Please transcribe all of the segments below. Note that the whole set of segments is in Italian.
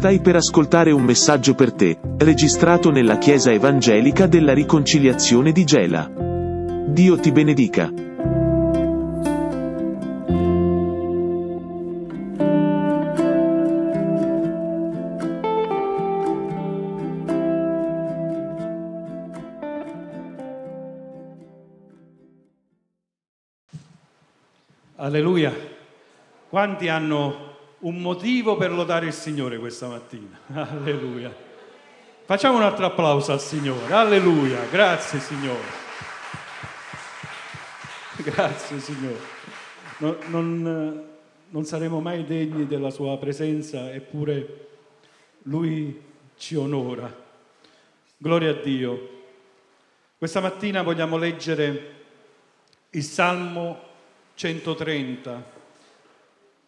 Stai per ascoltare un messaggio per te, registrato nella Chiesa Evangelica della Riconciliazione di Gela. Dio ti benedica. Alleluia. Quanti hanno un motivo per lodare il Signore questa mattina? Alleluia. Facciamo un altro applauso al Signore. Alleluia. Grazie Signore. Grazie Signore. Non, non, non saremo mai degni della Sua presenza, eppure Lui ci onora. Gloria a Dio. Questa mattina vogliamo leggere il Salmo 130.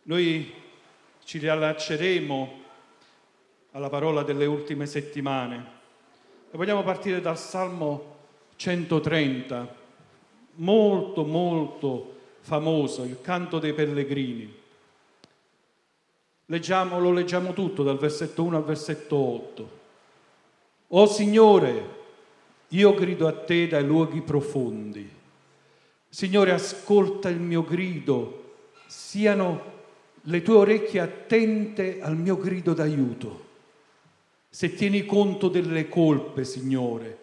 Noi ci riallacceremo alla parola delle ultime settimane e vogliamo partire dal Salmo 130, molto molto famoso, il canto dei pellegrini. Leggiamo, lo leggiamo tutto dal versetto 1 al versetto 8. O Signore, io grido a te dai luoghi profondi Signore, ascolta il mio grido, siano le tue orecchie attente al mio grido d'aiuto. Se tieni conto delle colpe, Signore,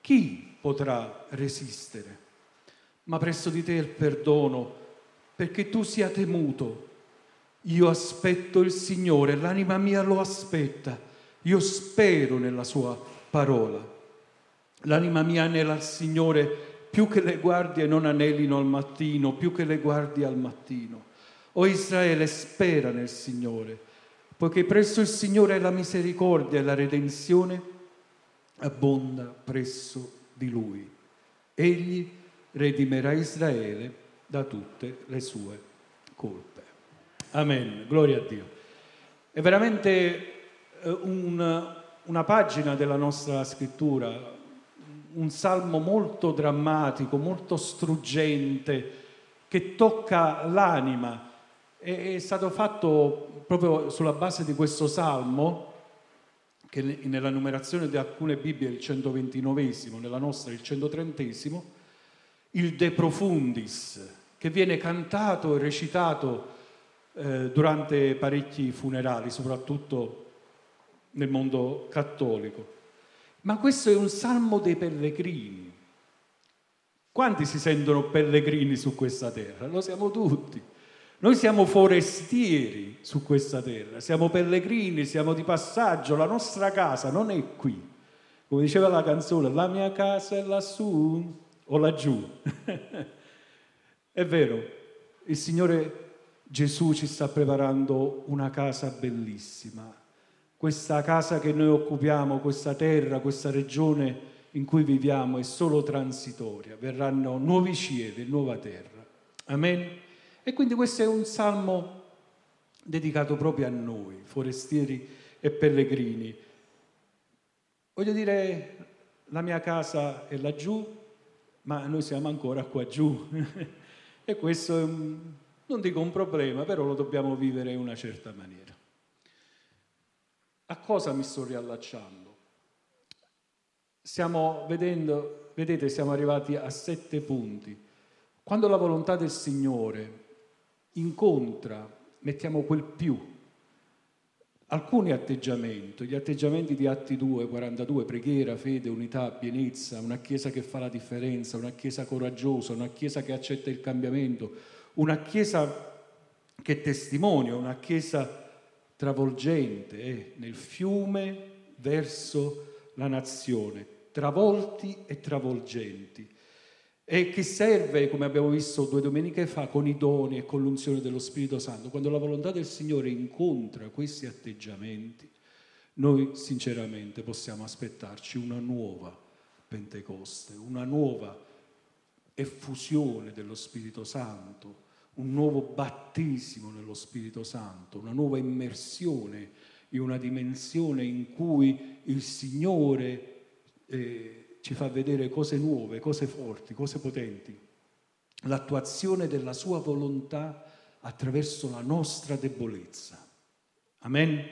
chi potrà resistere? Ma presso di te il perdono, perché tu sia temuto. Io aspetto il Signore, l'anima mia lo aspetta, io spero nella sua parola. L'anima mia anela al Signore più che le guardie non anelino al mattino, più che le guardie al mattino. O Israele, spera nel Signore, poiché presso il Signore la misericordia e la redenzione abbonda presso di Lui. Egli redimerà Israele da tutte le sue colpe. Amen, gloria a Dio. È veramente eh, un, una pagina della nostra scrittura, un salmo molto drammatico, molto struggente, che tocca l'anima. È stato fatto proprio sulla base di questo salmo, che nella numerazione di alcune Bibbie è il 129, nella nostra il 130, il De Profundis, che viene cantato e recitato eh, durante parecchi funerali, soprattutto nel mondo cattolico. Ma questo è un salmo dei pellegrini. Quanti si sentono pellegrini su questa terra? Lo siamo tutti. Noi siamo forestieri su questa terra, siamo pellegrini, siamo di passaggio, la nostra casa non è qui. Come diceva la canzone, la mia casa è lassù o laggiù. è vero, il Signore Gesù ci sta preparando una casa bellissima, questa casa che noi occupiamo, questa terra, questa regione in cui viviamo è solo transitoria, verranno nuovi cieli, nuova terra. Amen. E quindi questo è un salmo dedicato proprio a noi, forestieri e pellegrini. Voglio dire, la mia casa è laggiù, ma noi siamo ancora qua giù. e questo è un, non dico un problema, però lo dobbiamo vivere in una certa maniera. A cosa mi sto riallacciando? Stiamo vedendo, vedete, siamo arrivati a sette punti. Quando la volontà del Signore incontra, mettiamo quel più, alcuni atteggiamenti, gli atteggiamenti di Atti 2, 42, preghiera, fede, unità, pienezza, una Chiesa che fa la differenza, una Chiesa coraggiosa, una Chiesa che accetta il cambiamento, una Chiesa che testimonia, una Chiesa travolgente eh, nel fiume verso la nazione, travolti e travolgenti. E che serve, come abbiamo visto due domeniche fa, con i doni e con l'unzione dello Spirito Santo. Quando la volontà del Signore incontra questi atteggiamenti, noi sinceramente possiamo aspettarci una nuova Pentecoste, una nuova effusione dello Spirito Santo, un nuovo battesimo nello Spirito Santo, una nuova immersione in una dimensione in cui il Signore eh, ci fa vedere cose nuove, cose forti, cose potenti, l'attuazione della sua volontà attraverso la nostra debolezza. Amen.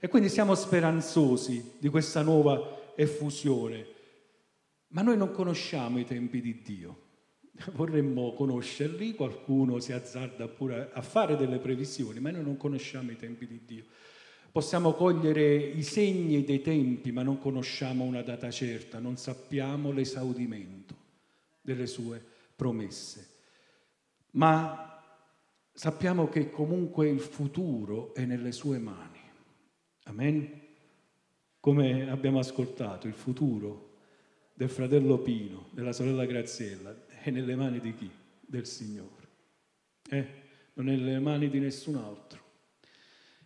E quindi siamo speranzosi di questa nuova effusione. Ma noi non conosciamo i tempi di Dio. Vorremmo conoscerli, qualcuno si azzarda pure a fare delle previsioni, ma noi non conosciamo i tempi di Dio. Possiamo cogliere i segni dei tempi, ma non conosciamo una data certa, non sappiamo l'esaudimento delle sue promesse. Ma sappiamo che comunque il futuro è nelle sue mani. Amen. Come abbiamo ascoltato, il futuro del fratello Pino, della sorella Graziella, è nelle mani di chi? Del Signore. Eh? Non è nelle mani di nessun altro.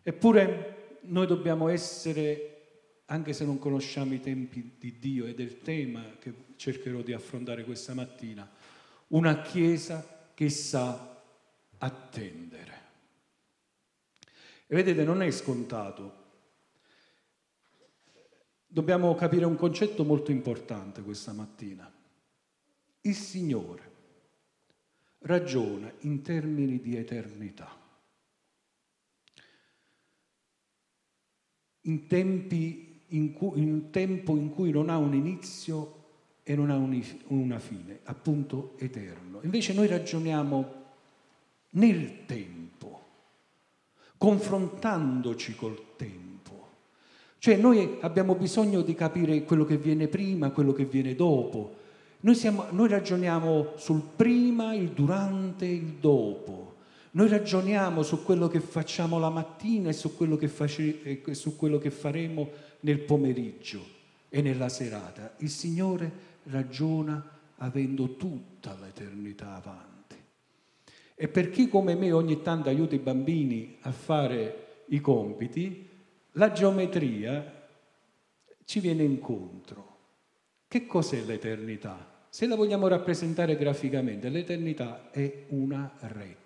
Eppure noi dobbiamo essere, anche se non conosciamo i tempi di Dio e del tema che cercherò di affrontare questa mattina, una Chiesa che sa attendere. E vedete, non è scontato dobbiamo capire un concetto molto importante questa mattina. Il Signore ragiona in termini di eternità. In, tempi in, cui, in un tempo in cui non ha un inizio e non ha una fine, appunto eterno. Invece noi ragioniamo nel tempo, confrontandoci col tempo cioè noi abbiamo bisogno di capire quello che viene prima, quello che viene dopo. Noi, siamo, noi ragioniamo sul prima, il durante, il dopo. Noi ragioniamo su quello che facciamo la mattina e su quello che, face, su quello che faremo nel pomeriggio e nella serata. Il Signore ragiona avendo tutta l'eternità avanti. E per chi come me ogni tanto aiuta i bambini a fare i compiti, la geometria ci viene incontro. Che cos'è l'eternità? Se la vogliamo rappresentare graficamente, l'eternità è una retta.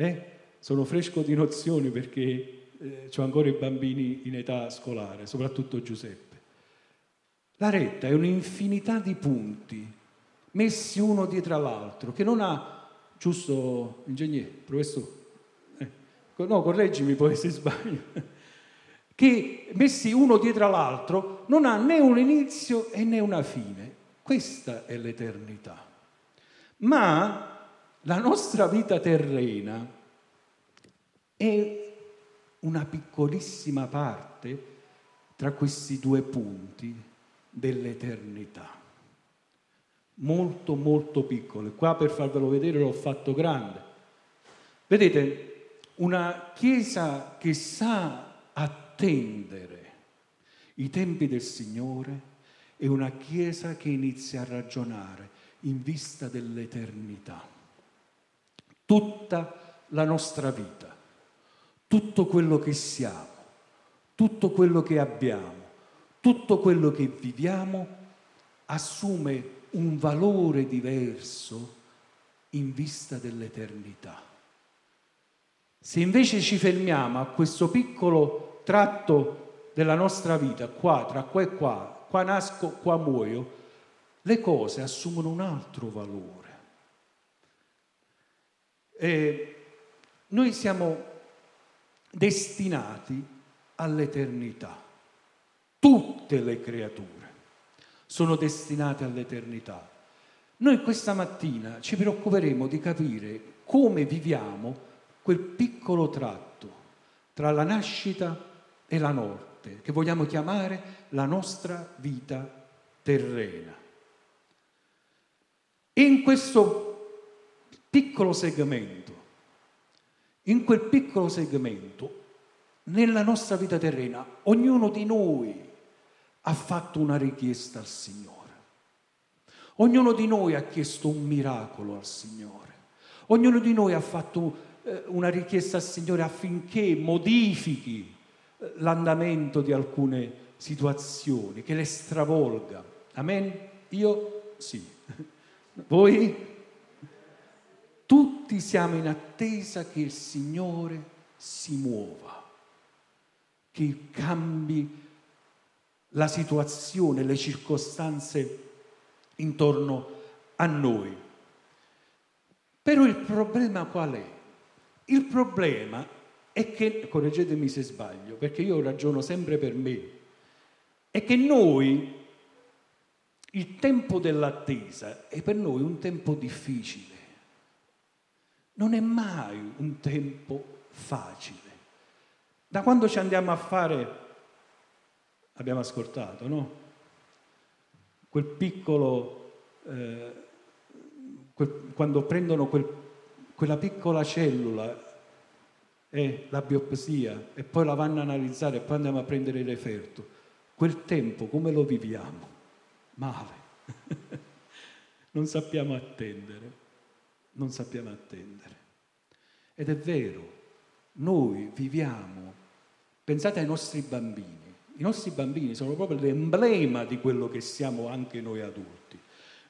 Eh? Sono fresco di nozioni perché eh, ho ancora i bambini in età scolare, soprattutto Giuseppe. La retta è un'infinità di punti messi uno dietro l'altro, che non ha, giusto ingegnere, professore, eh, no, correggimi poi se sbaglio, che messi uno dietro l'altro non ha né un inizio né una fine. Questa è l'eternità. Ma la nostra vita terrena è una piccolissima parte tra questi due punti dell'eternità. Molto, molto piccole. Qua per farvelo vedere l'ho fatto grande. Vedete, una chiesa che sa attendere i tempi del Signore è una Chiesa che inizia a ragionare in vista dell'eternità. Tutta la nostra vita, tutto quello che siamo, tutto quello che abbiamo, tutto quello che viviamo assume un valore diverso in vista dell'eternità. Se invece ci fermiamo a questo piccolo tratto della nostra vita, qua, tra qua e qua, qua nasco, qua muoio, le cose assumono un altro valore. E noi siamo destinati all'eternità. Tutte le creature sono destinate all'eternità. Noi questa mattina ci preoccuperemo di capire come viviamo quel piccolo tratto tra la nascita e la notte, che vogliamo chiamare la nostra vita terrena. In questo piccolo segmento, in quel piccolo segmento, nella nostra vita terrena, ognuno di noi ha fatto una richiesta al Signore. Ognuno di noi ha chiesto un miracolo al Signore. Ognuno di noi ha fatto eh, una richiesta al Signore affinché modifichi l'andamento di alcune situazioni, che le stravolga. Amen? Io sì. Voi? Tutti siamo in attesa che il Signore si muova, che cambi la situazione, le circostanze intorno a noi. Però il problema qual è? Il problema è che, correggetemi se sbaglio, perché io ragiono sempre per me, è che noi, il tempo dell'attesa è per noi un tempo difficile, non è mai un tempo facile. Da quando ci andiamo a fare, abbiamo ascoltato, no? Quel piccolo, eh, quel, quando prendono quel, quella piccola cellula e la biopsia e poi la vanno a analizzare e poi andiamo a prendere il referto. Quel tempo come lo viviamo? Male. non sappiamo attendere, non sappiamo attendere. Ed è vero, noi viviamo, pensate ai nostri bambini, i nostri bambini sono proprio l'emblema di quello che siamo anche noi adulti.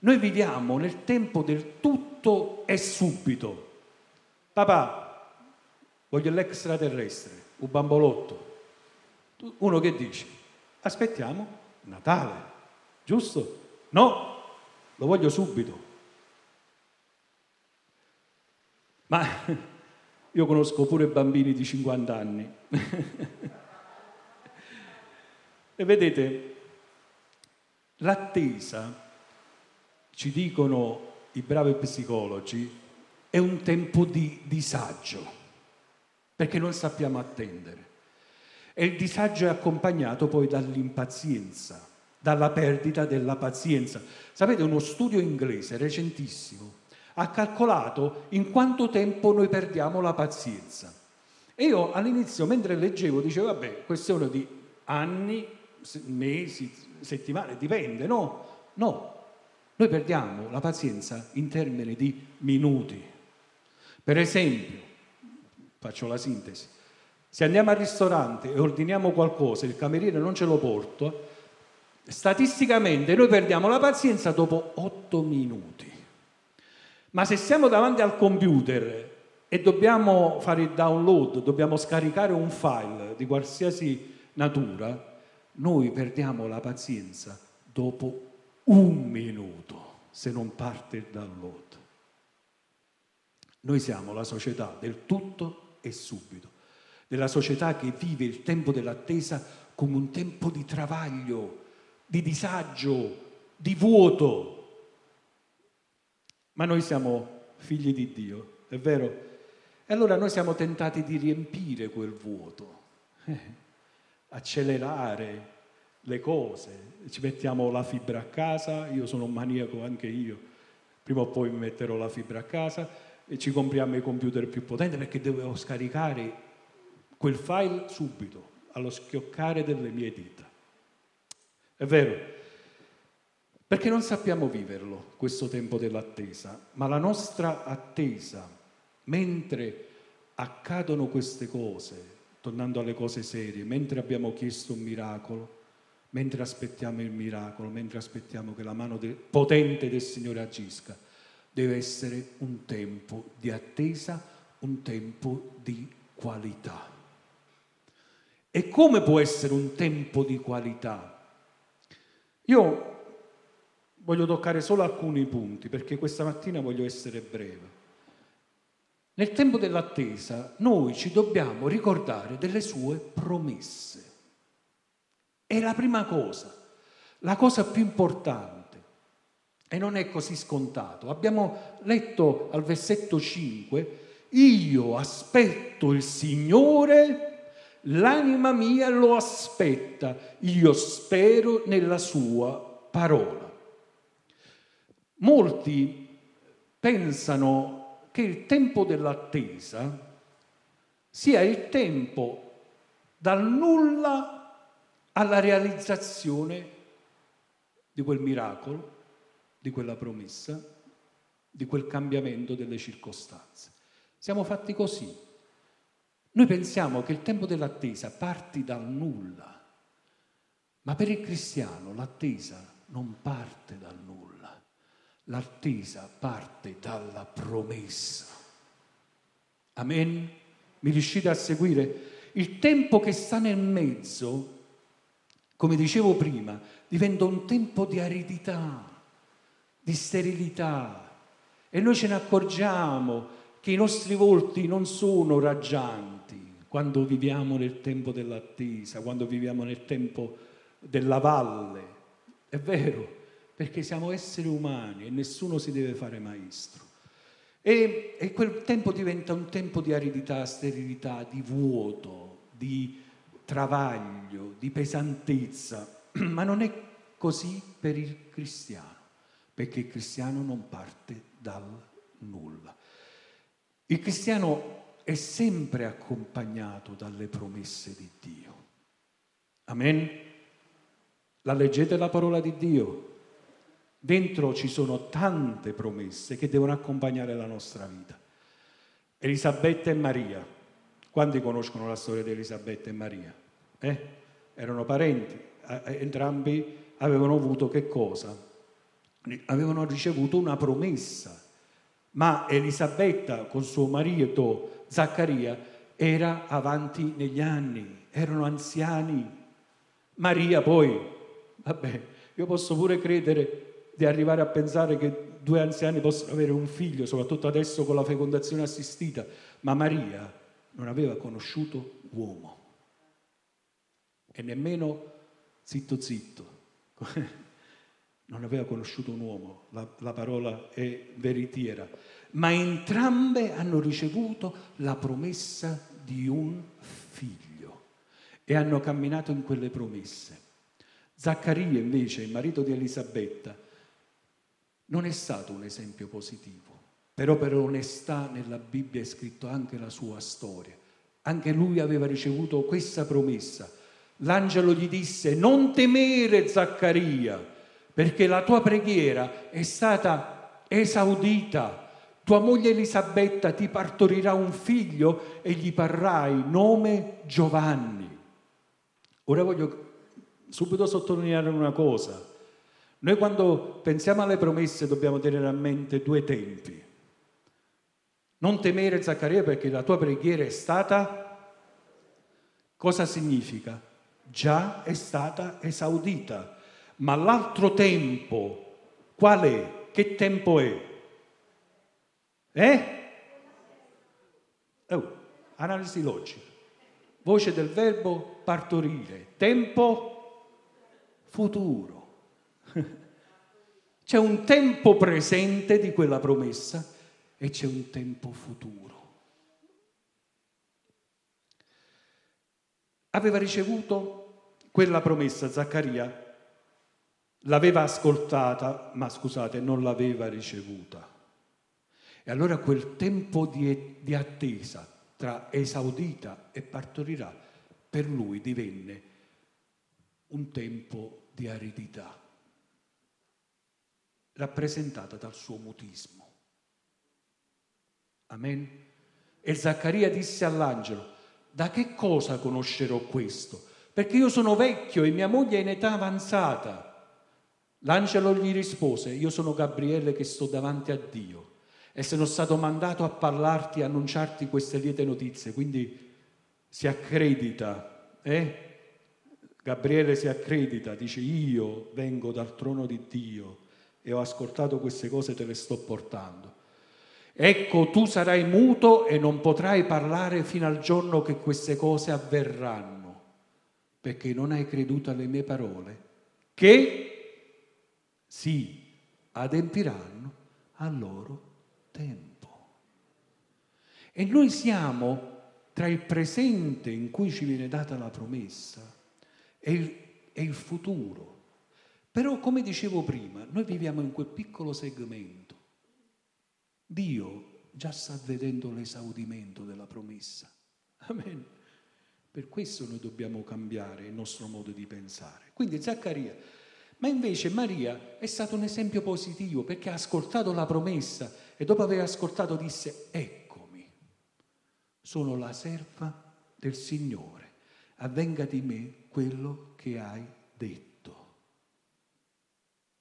Noi viviamo nel tempo del tutto e subito. Papà, voglio l'extraterrestre, un bambolotto. Uno che dice, aspettiamo Natale, giusto? No, lo voglio subito. Ma io conosco pure bambini di 50 anni. e vedete, l'attesa, ci dicono i bravi psicologi, è un tempo di disagio, perché non sappiamo attendere. E il disagio è accompagnato poi dall'impazienza, dalla perdita della pazienza. Sapete, uno studio inglese recentissimo ha calcolato in quanto tempo noi perdiamo la pazienza. E io all'inizio, mentre leggevo, dicevo, vabbè, questione di anni, mesi, settimane, dipende, no? No, noi perdiamo la pazienza in termini di minuti. Per esempio, faccio la sintesi, se andiamo al ristorante e ordiniamo qualcosa, il cameriere non ce lo porta, statisticamente noi perdiamo la pazienza dopo otto minuti. Ma se siamo davanti al computer e dobbiamo fare il download, dobbiamo scaricare un file di qualsiasi natura, noi perdiamo la pazienza dopo un minuto se non parte il download. Noi siamo la società del tutto e subito, della società che vive il tempo dell'attesa come un tempo di travaglio, di disagio, di vuoto, ma noi siamo figli di Dio, è vero? E allora noi siamo tentati di riempire quel vuoto, eh, accelerare le cose, ci mettiamo la fibra a casa, io sono un maniaco anche io, prima o poi mi metterò la fibra a casa e ci compriamo i computer più potenti perché devo scaricare quel file subito, allo schioccare delle mie dita. È vero? Perché non sappiamo viverlo questo tempo dell'attesa, ma la nostra attesa, mentre accadono queste cose, tornando alle cose serie, mentre abbiamo chiesto un miracolo, mentre aspettiamo il miracolo, mentre aspettiamo che la mano de- potente del Signore agisca, deve essere un tempo di attesa, un tempo di qualità. E come può essere un tempo di qualità? Io voglio toccare solo alcuni punti perché questa mattina voglio essere breve. Nel tempo dell'attesa noi ci dobbiamo ricordare delle sue promesse. È la prima cosa, la cosa più importante. E non è così scontato. Abbiamo letto al versetto 5, io aspetto il Signore, l'anima mia lo aspetta, io spero nella sua parola. Molti pensano che il tempo dell'attesa sia il tempo dal nulla alla realizzazione di quel miracolo, di quella promessa, di quel cambiamento delle circostanze. Siamo fatti così. Noi pensiamo che il tempo dell'attesa parti dal nulla, ma per il cristiano l'attesa non parte dal nulla. L'attesa parte dalla promessa. Amen? Mi riuscite a seguire? Il tempo che sta nel mezzo, come dicevo prima, diventa un tempo di aridità, di sterilità. E noi ce ne accorgiamo che i nostri volti non sono raggianti, quando viviamo nel tempo dell'attesa, quando viviamo nel tempo della valle. È vero, perché siamo esseri umani e nessuno si deve fare maestro. E, e quel tempo diventa un tempo di aridità, sterilità, di vuoto, di travaglio, di pesantezza, ma non è così per il cristiano, perché il cristiano non parte dal nulla. Il cristiano è sempre accompagnato dalle promesse di Dio. Amen? La leggete la parola di Dio. Dentro ci sono tante promesse che devono accompagnare la nostra vita. Elisabetta e Maria. Quanti conoscono la storia di Elisabetta e Maria? Eh? Erano parenti, entrambi avevano avuto che cosa? Avevano ricevuto una promessa, ma Elisabetta con suo marito Zaccaria era avanti negli anni, erano anziani. Maria poi, vabbè, io posso pure credere di arrivare a pensare che due anziani possono avere un figlio, soprattutto adesso con la fecondazione assistita, ma Maria non aveva conosciuto uomo e nemmeno zitto zitto, non aveva conosciuto un uomo, la, la parola è veritiera, ma entrambe hanno ricevuto la promessa di un figlio e hanno camminato in quelle promesse. Zaccaria invece, il marito di Elisabetta, non è stato un esempio positivo, però per onestà nella Bibbia è scritto anche la sua storia. Anche lui aveva ricevuto questa promessa. L'angelo gli disse, non temere Zaccaria, perché la tua preghiera è stata esaudita. Tua moglie Elisabetta ti partorirà un figlio e gli parrai nome Giovanni. Ora voglio subito sottolineare una cosa. Noi quando pensiamo alle promesse dobbiamo tenere a mente due tempi. Non temere Zaccaria perché la tua preghiera è stata... Cosa significa? Già è stata esaudita. Ma l'altro tempo, qual è? Che tempo è? Eh? Oh, analisi logica. Voce del verbo partorire. Tempo futuro. C'è un tempo presente di quella promessa e c'è un tempo futuro. Aveva ricevuto quella promessa Zaccaria, l'aveva ascoltata, ma scusate, non l'aveva ricevuta. E allora quel tempo di, di attesa tra esaudita e partorirà per lui divenne un tempo di aridità rappresentata dal suo mutismo. Amen. E Zaccaria disse all'angelo, da che cosa conoscerò questo? Perché io sono vecchio e mia moglie è in età avanzata. L'angelo gli rispose, io sono Gabriele che sto davanti a Dio e sono stato mandato a parlarti e annunciarti queste liete notizie, quindi si accredita, eh? Gabriele si accredita, dice io vengo dal trono di Dio e ho ascoltato queste cose, te le sto portando. Ecco, tu sarai muto e non potrai parlare fino al giorno che queste cose avverranno, perché non hai creduto alle mie parole, che si adempiranno al loro tempo. E noi siamo tra il presente in cui ci viene data la promessa e il, e il futuro però, come dicevo prima, noi viviamo in quel piccolo segmento. Dio già sta vedendo l'esaudimento della promessa. Amen. Per questo noi dobbiamo cambiare il nostro modo di pensare. Quindi Zaccaria, ma invece Maria è stato un esempio positivo perché ha ascoltato la promessa e dopo aver ascoltato disse, eccomi, sono la serva del Signore, avvenga di me quello che hai detto.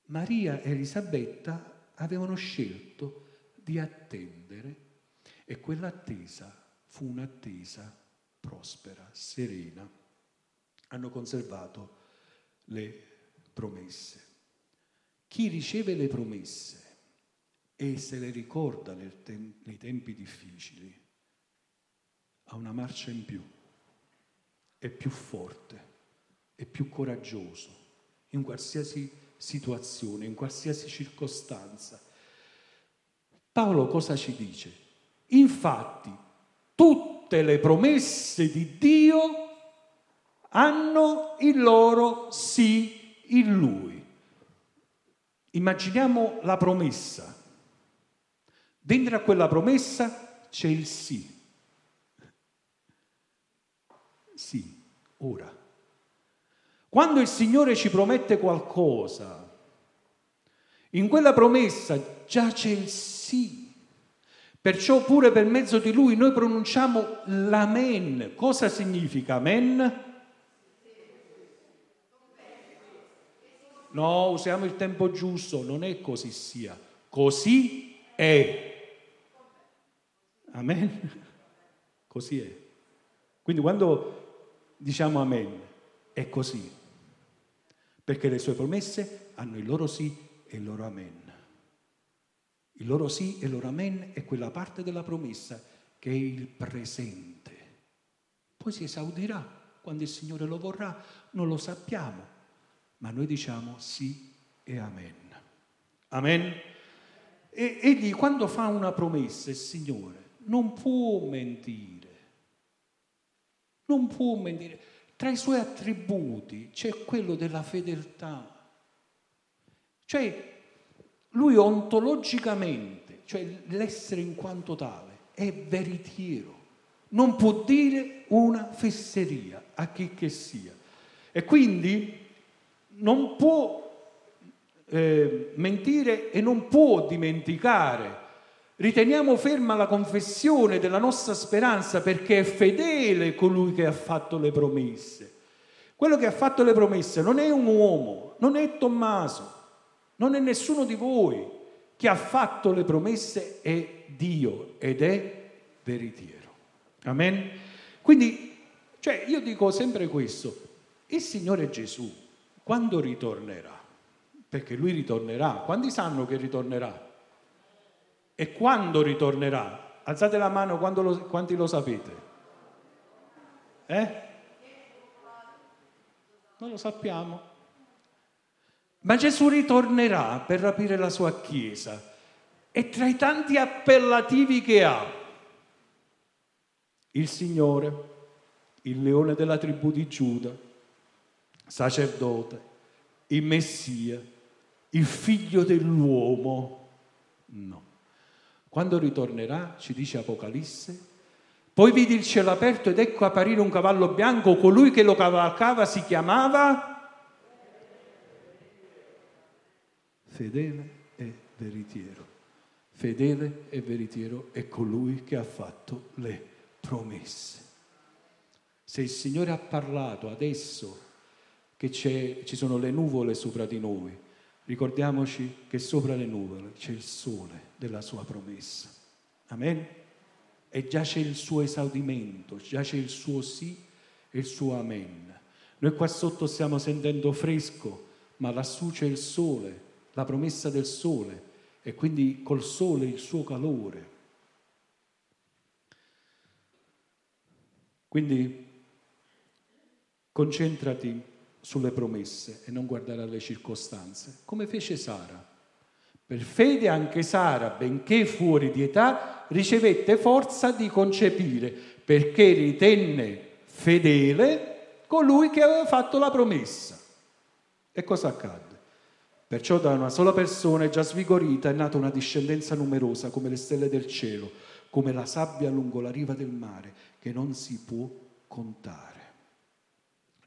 Maria e Elisabetta avevano scelto di attendere e quell'attesa fu un'attesa prospera, serena. Hanno conservato le promesse. Chi riceve le promesse e se le ricorda tem- nei tempi difficili ha una marcia in più è più forte, è più coraggioso in qualsiasi situazione, in qualsiasi circostanza. Paolo cosa ci dice? Infatti, tutte le promesse di Dio hanno il loro sì in Lui. Immaginiamo la promessa. Dentro a quella promessa c'è il sì. Sì, ora. Quando il Signore ci promette qualcosa, in quella promessa già c'è il sì. Perciò pure per mezzo di Lui noi pronunciamo l'amen. Cosa significa amen? No, usiamo il tempo giusto, non è così sia, così è. Amen? Così è. Quindi quando diciamo amen, è così perché le sue promesse hanno il loro sì e il loro amen. Il loro sì e il loro amen è quella parte della promessa che è il presente. Poi si esaudirà quando il Signore lo vorrà, non lo sappiamo, ma noi diciamo sì e amen. Amen. E egli quando fa una promessa, il Signore, non può mentire. Non può mentire. Tra i suoi attributi c'è quello della fedeltà. Cioè, lui ontologicamente, cioè l'essere in quanto tale, è veritiero. Non può dire una fesseria a chi che sia. E quindi non può eh, mentire e non può dimenticare Riteniamo ferma la confessione della nostra speranza perché è fedele colui che ha fatto le promesse. Quello che ha fatto le promesse non è un uomo, non è Tommaso, non è nessuno di voi. Chi ha fatto le promesse è Dio ed è veritiero. Amen? Quindi, cioè, io dico sempre questo, il Signore Gesù, quando ritornerà? Perché Lui ritornerà, quanti sanno che ritornerà? E quando ritornerà? Alzate la mano lo, quanti lo sapete. Eh? Non lo sappiamo. Ma Gesù ritornerà per rapire la sua Chiesa e tra i tanti appellativi che ha, il Signore, il leone della tribù di Giuda, sacerdote, il Messia, il figlio dell'uomo, no. Quando ritornerà, ci dice Apocalisse, poi vidi il cielo aperto ed ecco apparire un cavallo bianco, colui che lo cavalcava si chiamava fedele e veritiero. Fedele e veritiero è colui che ha fatto le promesse. Se il Signore ha parlato adesso che ci sono le nuvole sopra di noi, ricordiamoci che sopra le nuvole c'è il sole della sua promessa. Amen? E già c'è il suo esaudimento, già c'è il suo sì e il suo amen. Noi qua sotto stiamo sentendo fresco, ma lassù c'è il sole, la promessa del sole e quindi col sole il suo calore. Quindi concentrati sulle promesse e non guardare alle circostanze, come fece Sara. Per fede anche Sara, benché fuori di età, ricevette forza di concepire, perché ritenne fedele colui che aveva fatto la promessa. E cosa accadde? Perciò da una sola persona già svigorita è nata una discendenza numerosa come le stelle del cielo, come la sabbia lungo la riva del mare, che non si può contare.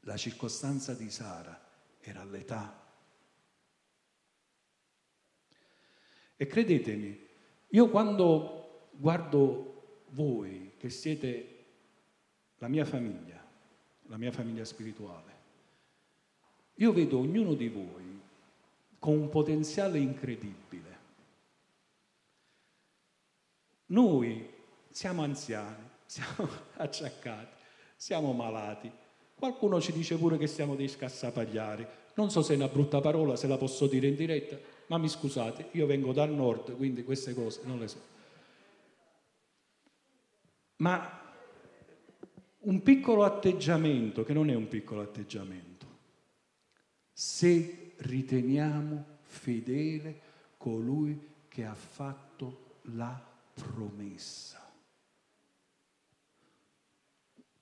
La circostanza di Sara era l'età. E credetemi, io quando guardo voi che siete la mia famiglia, la mia famiglia spirituale, io vedo ognuno di voi con un potenziale incredibile. Noi siamo anziani, siamo acciaccati, siamo malati, Qualcuno ci dice pure che siamo dei scassapagliari. Non so se è una brutta parola, se la posso dire in diretta, ma mi scusate, io vengo dal nord, quindi queste cose non le so. Ma un piccolo atteggiamento, che non è un piccolo atteggiamento, se riteniamo fedele colui che ha fatto la promessa.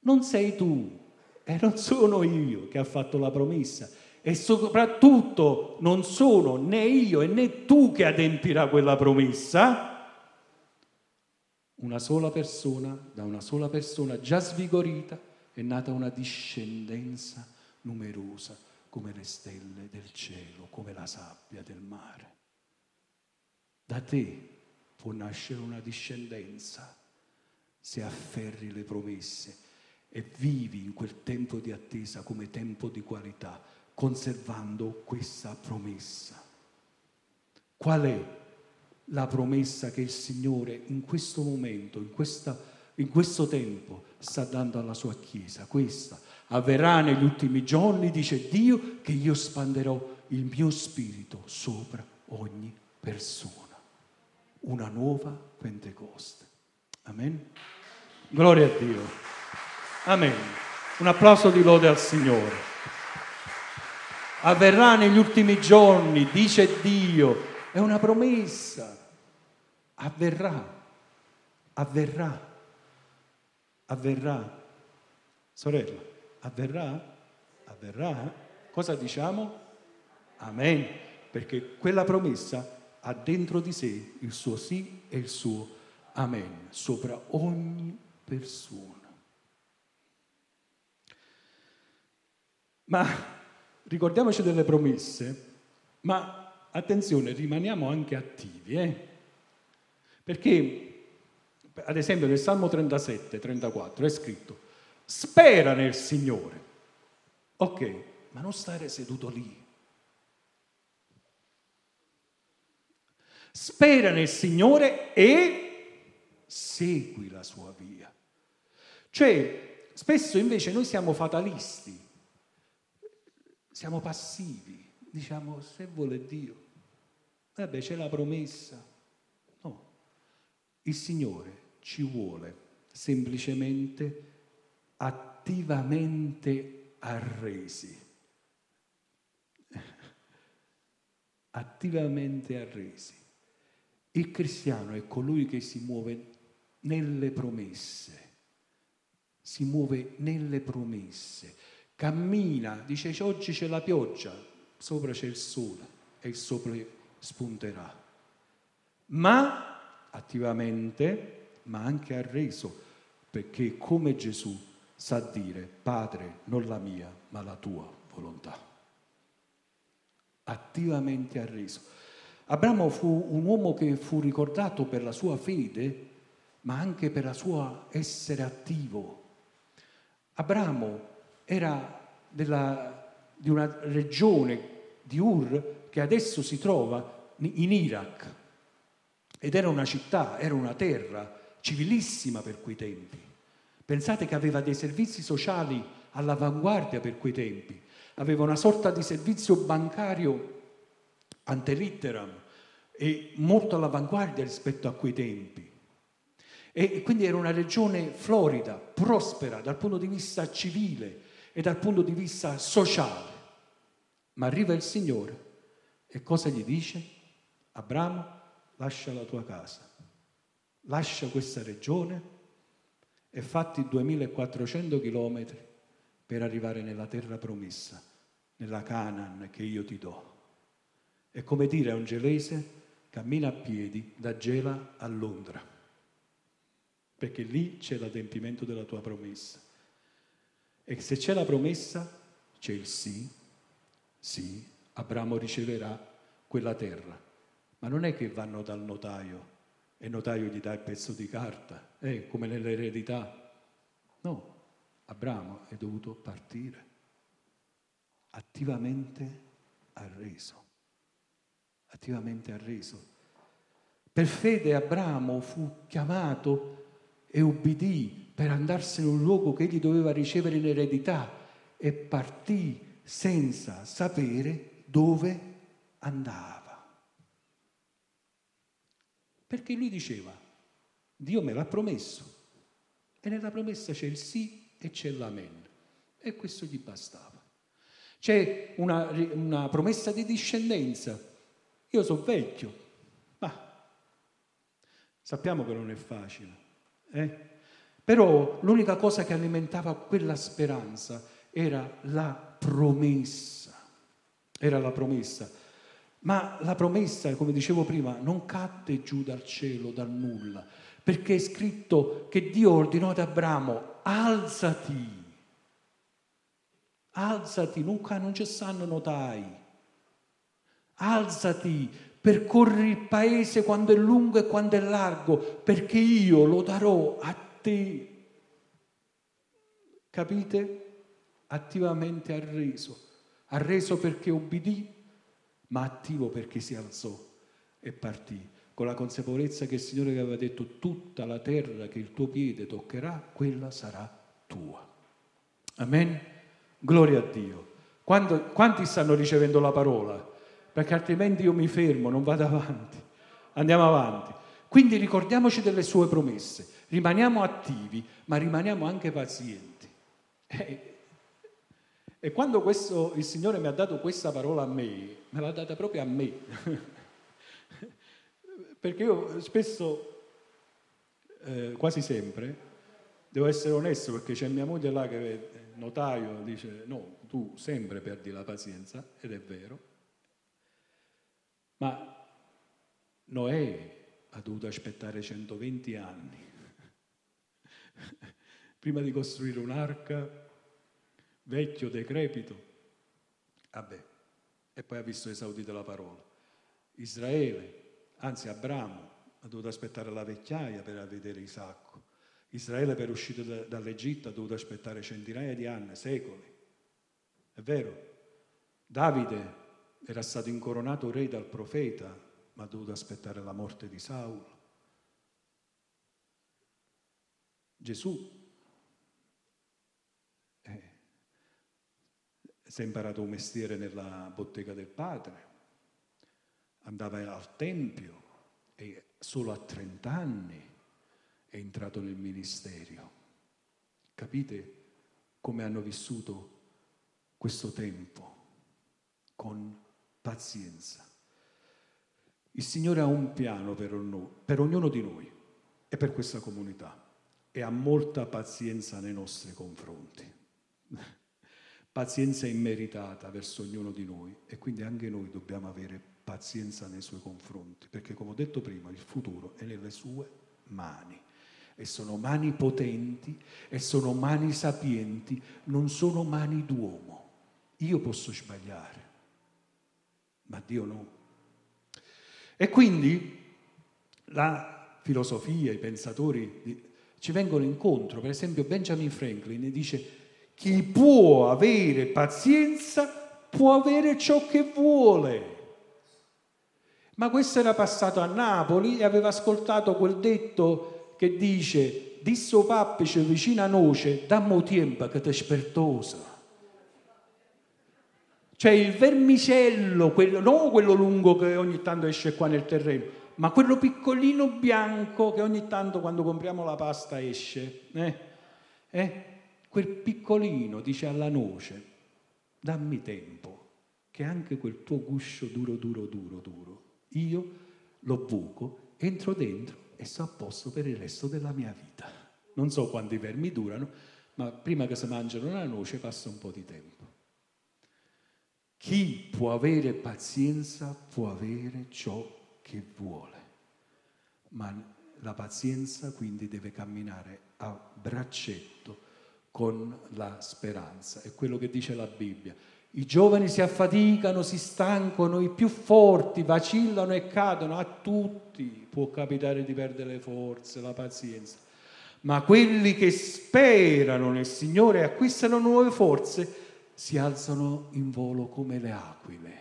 Non sei tu e non sono io che ha fatto la promessa e soprattutto non sono né io e né tu che adempirà quella promessa. Una sola persona, da una sola persona già svigorita, è nata una discendenza numerosa come le stelle del cielo, come la sabbia del mare. Da te può nascere una discendenza se afferri le promesse e vivi in quel tempo di attesa come tempo di qualità, conservando questa promessa. Qual è la promessa che il Signore in questo momento, in, questa, in questo tempo, sta dando alla sua Chiesa? Questa avverrà negli ultimi giorni, dice Dio, che io spanderò il mio spirito sopra ogni persona. Una nuova Pentecoste. Amen. Gloria a Dio. Amen. Un applauso di lode al Signore. Avverrà negli ultimi giorni, dice Dio, è una promessa. Avverrà, avverrà, avverrà. Sorella, avverrà? Avverrà? Cosa diciamo? Amen. Perché quella promessa ha dentro di sé il suo sì e il suo amen sopra ogni persona. Ma ricordiamoci delle promesse, ma attenzione, rimaniamo anche attivi, eh? perché ad esempio nel Salmo 37, 34 è scritto, spera nel Signore. Ok, ma non stare seduto lì. Spera nel Signore e segui la sua via. Cioè, spesso invece noi siamo fatalisti siamo passivi, diciamo se vuole Dio, vabbè c'è la promessa. No, il Signore ci vuole semplicemente attivamente arresi. attivamente arresi. Il cristiano è colui che si muove nelle promesse, si muove nelle promesse cammina, dice oggi c'è la pioggia, sopra c'è il sole e il sole spunterà. Ma attivamente, ma anche arreso, perché come Gesù sa dire, Padre, non la mia, ma la tua volontà. Attivamente arreso. Abramo fu un uomo che fu ricordato per la sua fede, ma anche per la sua essere attivo. Abramo era della, di una regione di Ur che adesso si trova in Iraq ed era una città, era una terra civilissima per quei tempi. Pensate che aveva dei servizi sociali all'avanguardia per quei tempi, aveva una sorta di servizio bancario ante litteram e molto all'avanguardia rispetto a quei tempi. E quindi era una regione florida, prospera dal punto di vista civile e dal punto di vista sociale. Ma arriva il Signore e cosa gli dice? Abramo, lascia la tua casa, lascia questa regione e fatti 2400 chilometri per arrivare nella terra promessa, nella Canaan che io ti do. È come dire a un gelese, cammina a piedi da Gela a Londra, perché lì c'è l'adempimento della tua promessa. E se c'è la promessa, c'è il sì, sì, Abramo riceverà quella terra. Ma non è che vanno dal notaio e il notaio gli dà il pezzo di carta, eh, come nell'eredità. No, Abramo è dovuto partire, attivamente arreso, attivamente arreso. Per fede Abramo fu chiamato e ubbidì per andarsene in un luogo che egli doveva ricevere in eredità e partì senza sapere dove andava. Perché lui diceva, Dio me l'ha promesso e nella promessa c'è il sì e c'è l'amen. E questo gli bastava. C'è una, una promessa di discendenza. Io sono vecchio, ma sappiamo che non è facile. Eh? Però l'unica cosa che alimentava quella speranza era la promessa. Era la promessa. Ma la promessa, come dicevo prima, non cadde giù dal cielo, dal nulla, perché è scritto che Dio ordinò ad Abramo, alzati Alzati, nunca non ci stanno notai. Alzati, percorri il paese quando è lungo e quando è largo, perché io lo darò a te. Capite? Attivamente ha reso. Ha reso perché obbedì, ma attivo perché si alzò e partì, con la consapevolezza che il Signore aveva detto tutta la terra che il tuo piede toccherà, quella sarà tua. Amen. Gloria a Dio. Quando, quanti stanno ricevendo la parola? Perché altrimenti io mi fermo, non vado avanti. Andiamo avanti. Quindi ricordiamoci delle sue promesse, rimaniamo attivi, ma rimaniamo anche pazienti. E, e quando questo, il Signore mi ha dato questa parola a me, me l'ha data proprio a me. Perché io spesso, eh, quasi sempre, devo essere onesto perché c'è mia moglie là che notaio dice no, tu sempre perdi la pazienza, ed è vero, ma Noè ha dovuto aspettare 120 anni prima di costruire un'arca, vecchio, decrepito. Vabbè, e poi ha visto esaudita la parola. Israele, anzi Abramo, ha dovuto aspettare la vecchiaia per vedere Isacco. Israele per uscire da, dall'Egitto ha dovuto aspettare centinaia di anni, secoli. È vero? Davide era stato incoronato re dal profeta, ma ha dovuto aspettare la morte di Saulo. Gesù eh, si è imparato un mestiere nella bottega del padre, andava al Tempio e solo a 30 anni è entrato nel ministero. Capite come hanno vissuto questo tempo? Con pazienza. Il Signore ha un piano per, per ognuno di noi e per questa comunità e ha molta pazienza nei nostri confronti. pazienza immeritata verso ognuno di noi e quindi anche noi dobbiamo avere pazienza nei suoi confronti, perché come ho detto prima il futuro è nelle sue mani e sono mani potenti e sono mani sapienti, non sono mani d'uomo. Io posso sbagliare, ma Dio no. E quindi la filosofia, i pensatori ci vengono incontro. Per esempio Benjamin Franklin dice chi può avere pazienza può avere ciò che vuole. Ma questo era passato a Napoli e aveva ascoltato quel detto che dice, disse o pappice vicino a noce, dammo tempo che ti spertosa. Cioè il vermicello, quello, non quello lungo che ogni tanto esce qua nel terreno, ma quello piccolino bianco che ogni tanto quando compriamo la pasta esce. Eh? Eh? Quel piccolino dice alla noce, dammi tempo, che anche quel tuo guscio duro, duro, duro, duro, io lo buco, entro dentro e sto a posto per il resto della mia vita. Non so quanti vermi durano, ma prima che si mangiano una noce passa un po' di tempo. Chi può avere pazienza può avere ciò che vuole, ma la pazienza quindi deve camminare a braccetto con la speranza. È quello che dice la Bibbia. I giovani si affaticano, si stancano, i più forti vacillano e cadono, a tutti può capitare di perdere le forze, la pazienza. Ma quelli che sperano nel Signore e acquistano nuove forze si alzano in volo come le aquile.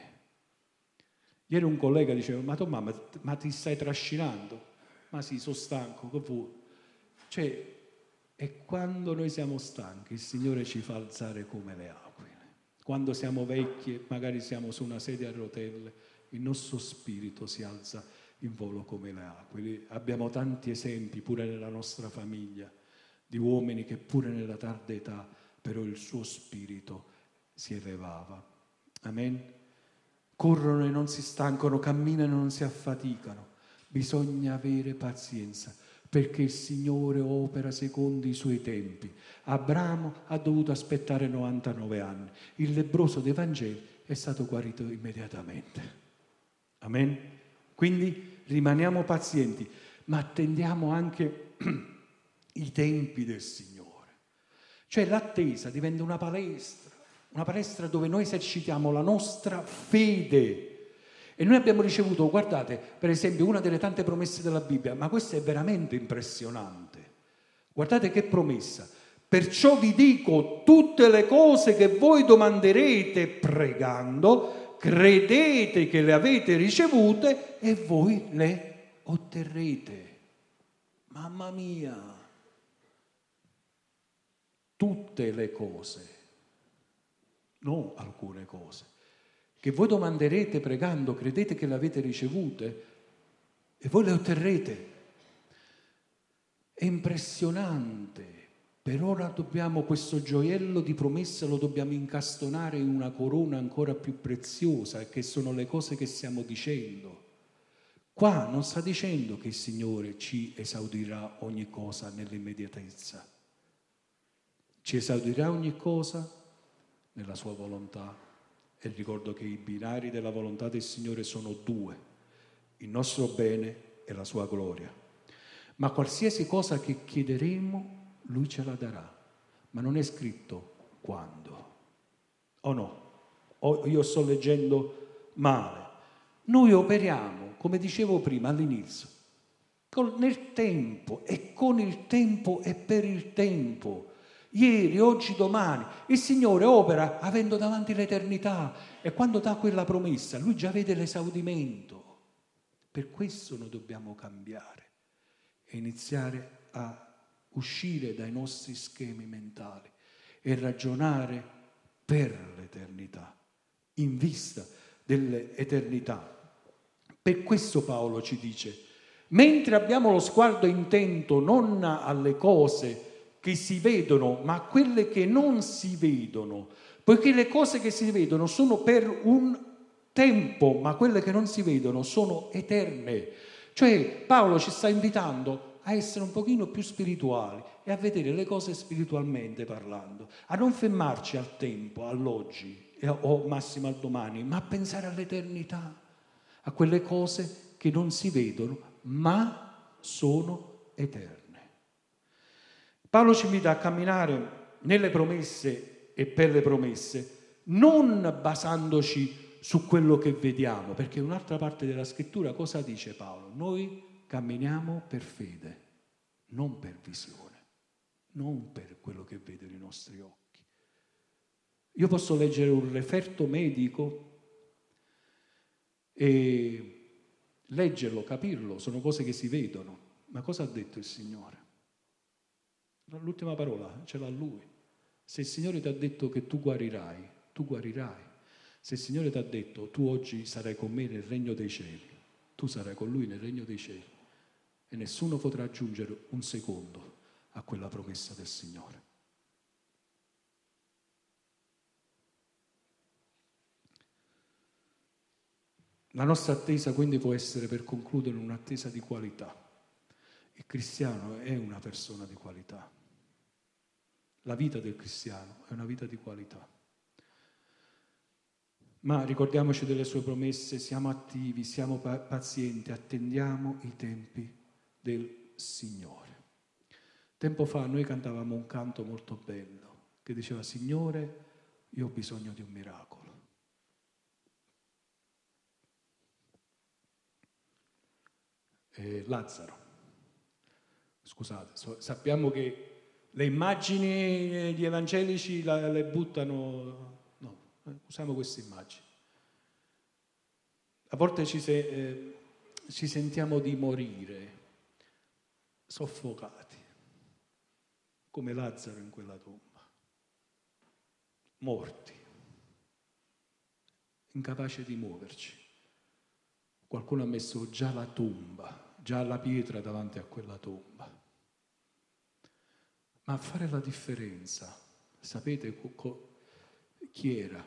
Ieri un collega diceva, ma tu mamma, ma ti stai trascinando? Ma sì, sono stanco, che? Cioè, e quando noi siamo stanchi, il Signore ci fa alzare come le aquile. Quando siamo vecchi, magari siamo su una sedia a rotelle, il nostro spirito si alza in volo come le aquile. Abbiamo tanti esempi pure nella nostra famiglia di uomini che pure nella tarda età però il suo spirito si elevava. Amen. Corrono e non si stancano, camminano e non si affaticano. Bisogna avere pazienza perché il Signore opera secondo i suoi tempi. Abramo ha dovuto aspettare 99 anni. Il lebroso dei Vangeli è stato guarito immediatamente. Amen. Quindi rimaniamo pazienti, ma attendiamo anche i tempi del Signore. Cioè l'attesa diventa una palestra, una palestra dove noi esercitiamo la nostra fede. E noi abbiamo ricevuto, guardate, per esempio, una delle tante promesse della Bibbia, ma questa è veramente impressionante. Guardate che promessa. Perciò vi dico tutte le cose che voi domanderete pregando, credete che le avete ricevute e voi le otterrete. Mamma mia! tutte le cose, non alcune cose, che voi domanderete pregando, credete che le avete ricevute e voi le otterrete. È impressionante. Per ora dobbiamo questo gioiello di promessa lo dobbiamo incastonare in una corona ancora più preziosa, che sono le cose che stiamo dicendo. Qua non sta dicendo che il Signore ci esaudirà ogni cosa nell'immediatezza ci esaudirà ogni cosa nella sua volontà. E ricordo che i binari della volontà del Signore sono due, il nostro bene e la sua gloria. Ma qualsiasi cosa che chiederemo, Lui ce la darà. Ma non è scritto quando. O no? O io sto leggendo male. Noi operiamo, come dicevo prima all'inizio, nel tempo e con il tempo e per il tempo ieri, oggi, domani. Il Signore opera avendo davanti l'eternità e quando dà quella promessa, Lui già vede l'esaudimento. Per questo noi dobbiamo cambiare e iniziare a uscire dai nostri schemi mentali e ragionare per l'eternità, in vista dell'eternità. Per questo Paolo ci dice, mentre abbiamo lo sguardo intento non alle cose che si vedono, ma quelle che non si vedono, poiché le cose che si vedono sono per un tempo, ma quelle che non si vedono sono eterne. Cioè Paolo ci sta invitando a essere un pochino più spirituali e a vedere le cose spiritualmente parlando, a non fermarci al tempo, all'oggi o massimo al domani, ma a pensare all'eternità, a quelle cose che non si vedono, ma sono eterne. Paolo ci invita a camminare nelle promesse e per le promesse, non basandoci su quello che vediamo, perché un'altra parte della scrittura cosa dice Paolo? Noi camminiamo per fede, non per visione, non per quello che vedono i nostri occhi. Io posso leggere un referto medico e leggerlo, capirlo, sono cose che si vedono, ma cosa ha detto il Signore? L'ultima parola ce l'ha lui. Se il Signore ti ha detto che tu guarirai, tu guarirai. Se il Signore ti ha detto tu oggi sarai con me nel regno dei cieli, tu sarai con lui nel regno dei cieli. E nessuno potrà aggiungere un secondo a quella promessa del Signore. La nostra attesa quindi può essere per concludere un'attesa di qualità. Il cristiano è una persona di qualità. La vita del cristiano è una vita di qualità. Ma ricordiamoci delle sue promesse, siamo attivi, siamo pazienti, attendiamo i tempi del Signore. Tempo fa noi cantavamo un canto molto bello che diceva Signore, io ho bisogno di un miracolo. E Lazzaro, scusate, sappiamo che le immagini di evangelici le buttano, no, usiamo queste immagini. A volte ci, se, eh, ci sentiamo di morire, soffocati, come Lazzaro in quella tomba, morti, incapaci di muoverci. Qualcuno ha messo già la tomba, già la pietra davanti a quella tomba Ma a fare la differenza, sapete chi era?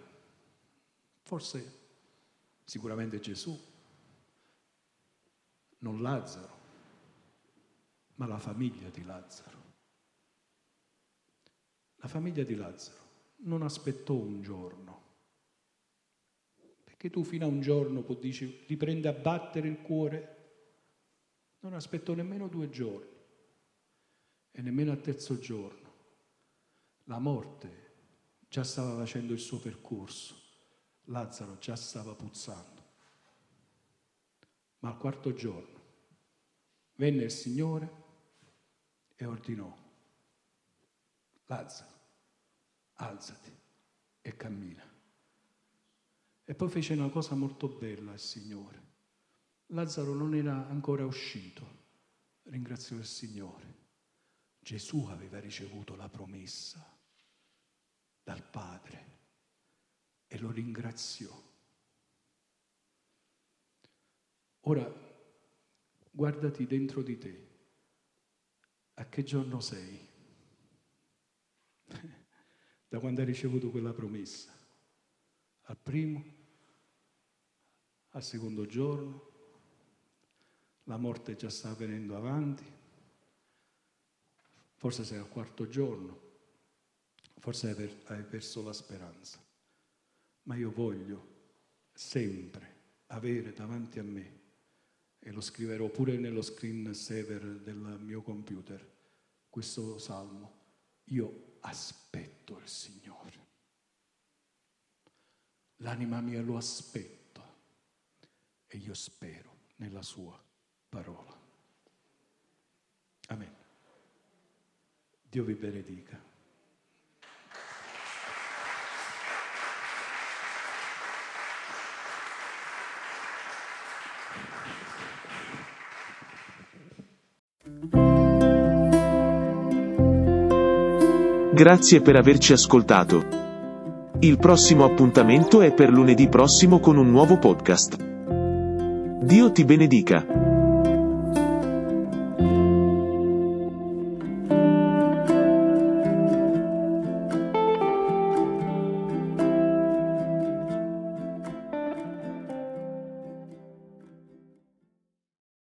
Forse sicuramente Gesù, non Lazzaro, ma la famiglia di Lazzaro. La famiglia di Lazzaro non aspettò un giorno, perché tu fino a un giorno puoi dire riprende a battere il cuore, non aspettò nemmeno due giorni e nemmeno al terzo giorno. La morte già stava facendo il suo percorso, Lazzaro già stava puzzando. Ma al quarto giorno venne il Signore e ordinò, Lazzaro, alzati e cammina. E poi fece una cosa molto bella il Signore. Lazzaro non era ancora uscito, ringraziò il Signore. Gesù aveva ricevuto la promessa dal Padre e lo ringraziò. Ora guardati dentro di te, a che giorno sei? da quando hai ricevuto quella promessa? Al primo? Al secondo giorno? La morte già sta venendo avanti? Forse sei al quarto giorno? Forse hai, per, hai perso la speranza? Ma io voglio sempre avere davanti a me, e lo scriverò pure nello screen saver del mio computer, questo salmo. Io aspetto il Signore. L'anima mia lo aspetta e io spero nella sua parola. Amen. Dio vi benedica. Grazie per averci ascoltato. Il prossimo appuntamento è per lunedì prossimo con un nuovo podcast. Dio ti benedica.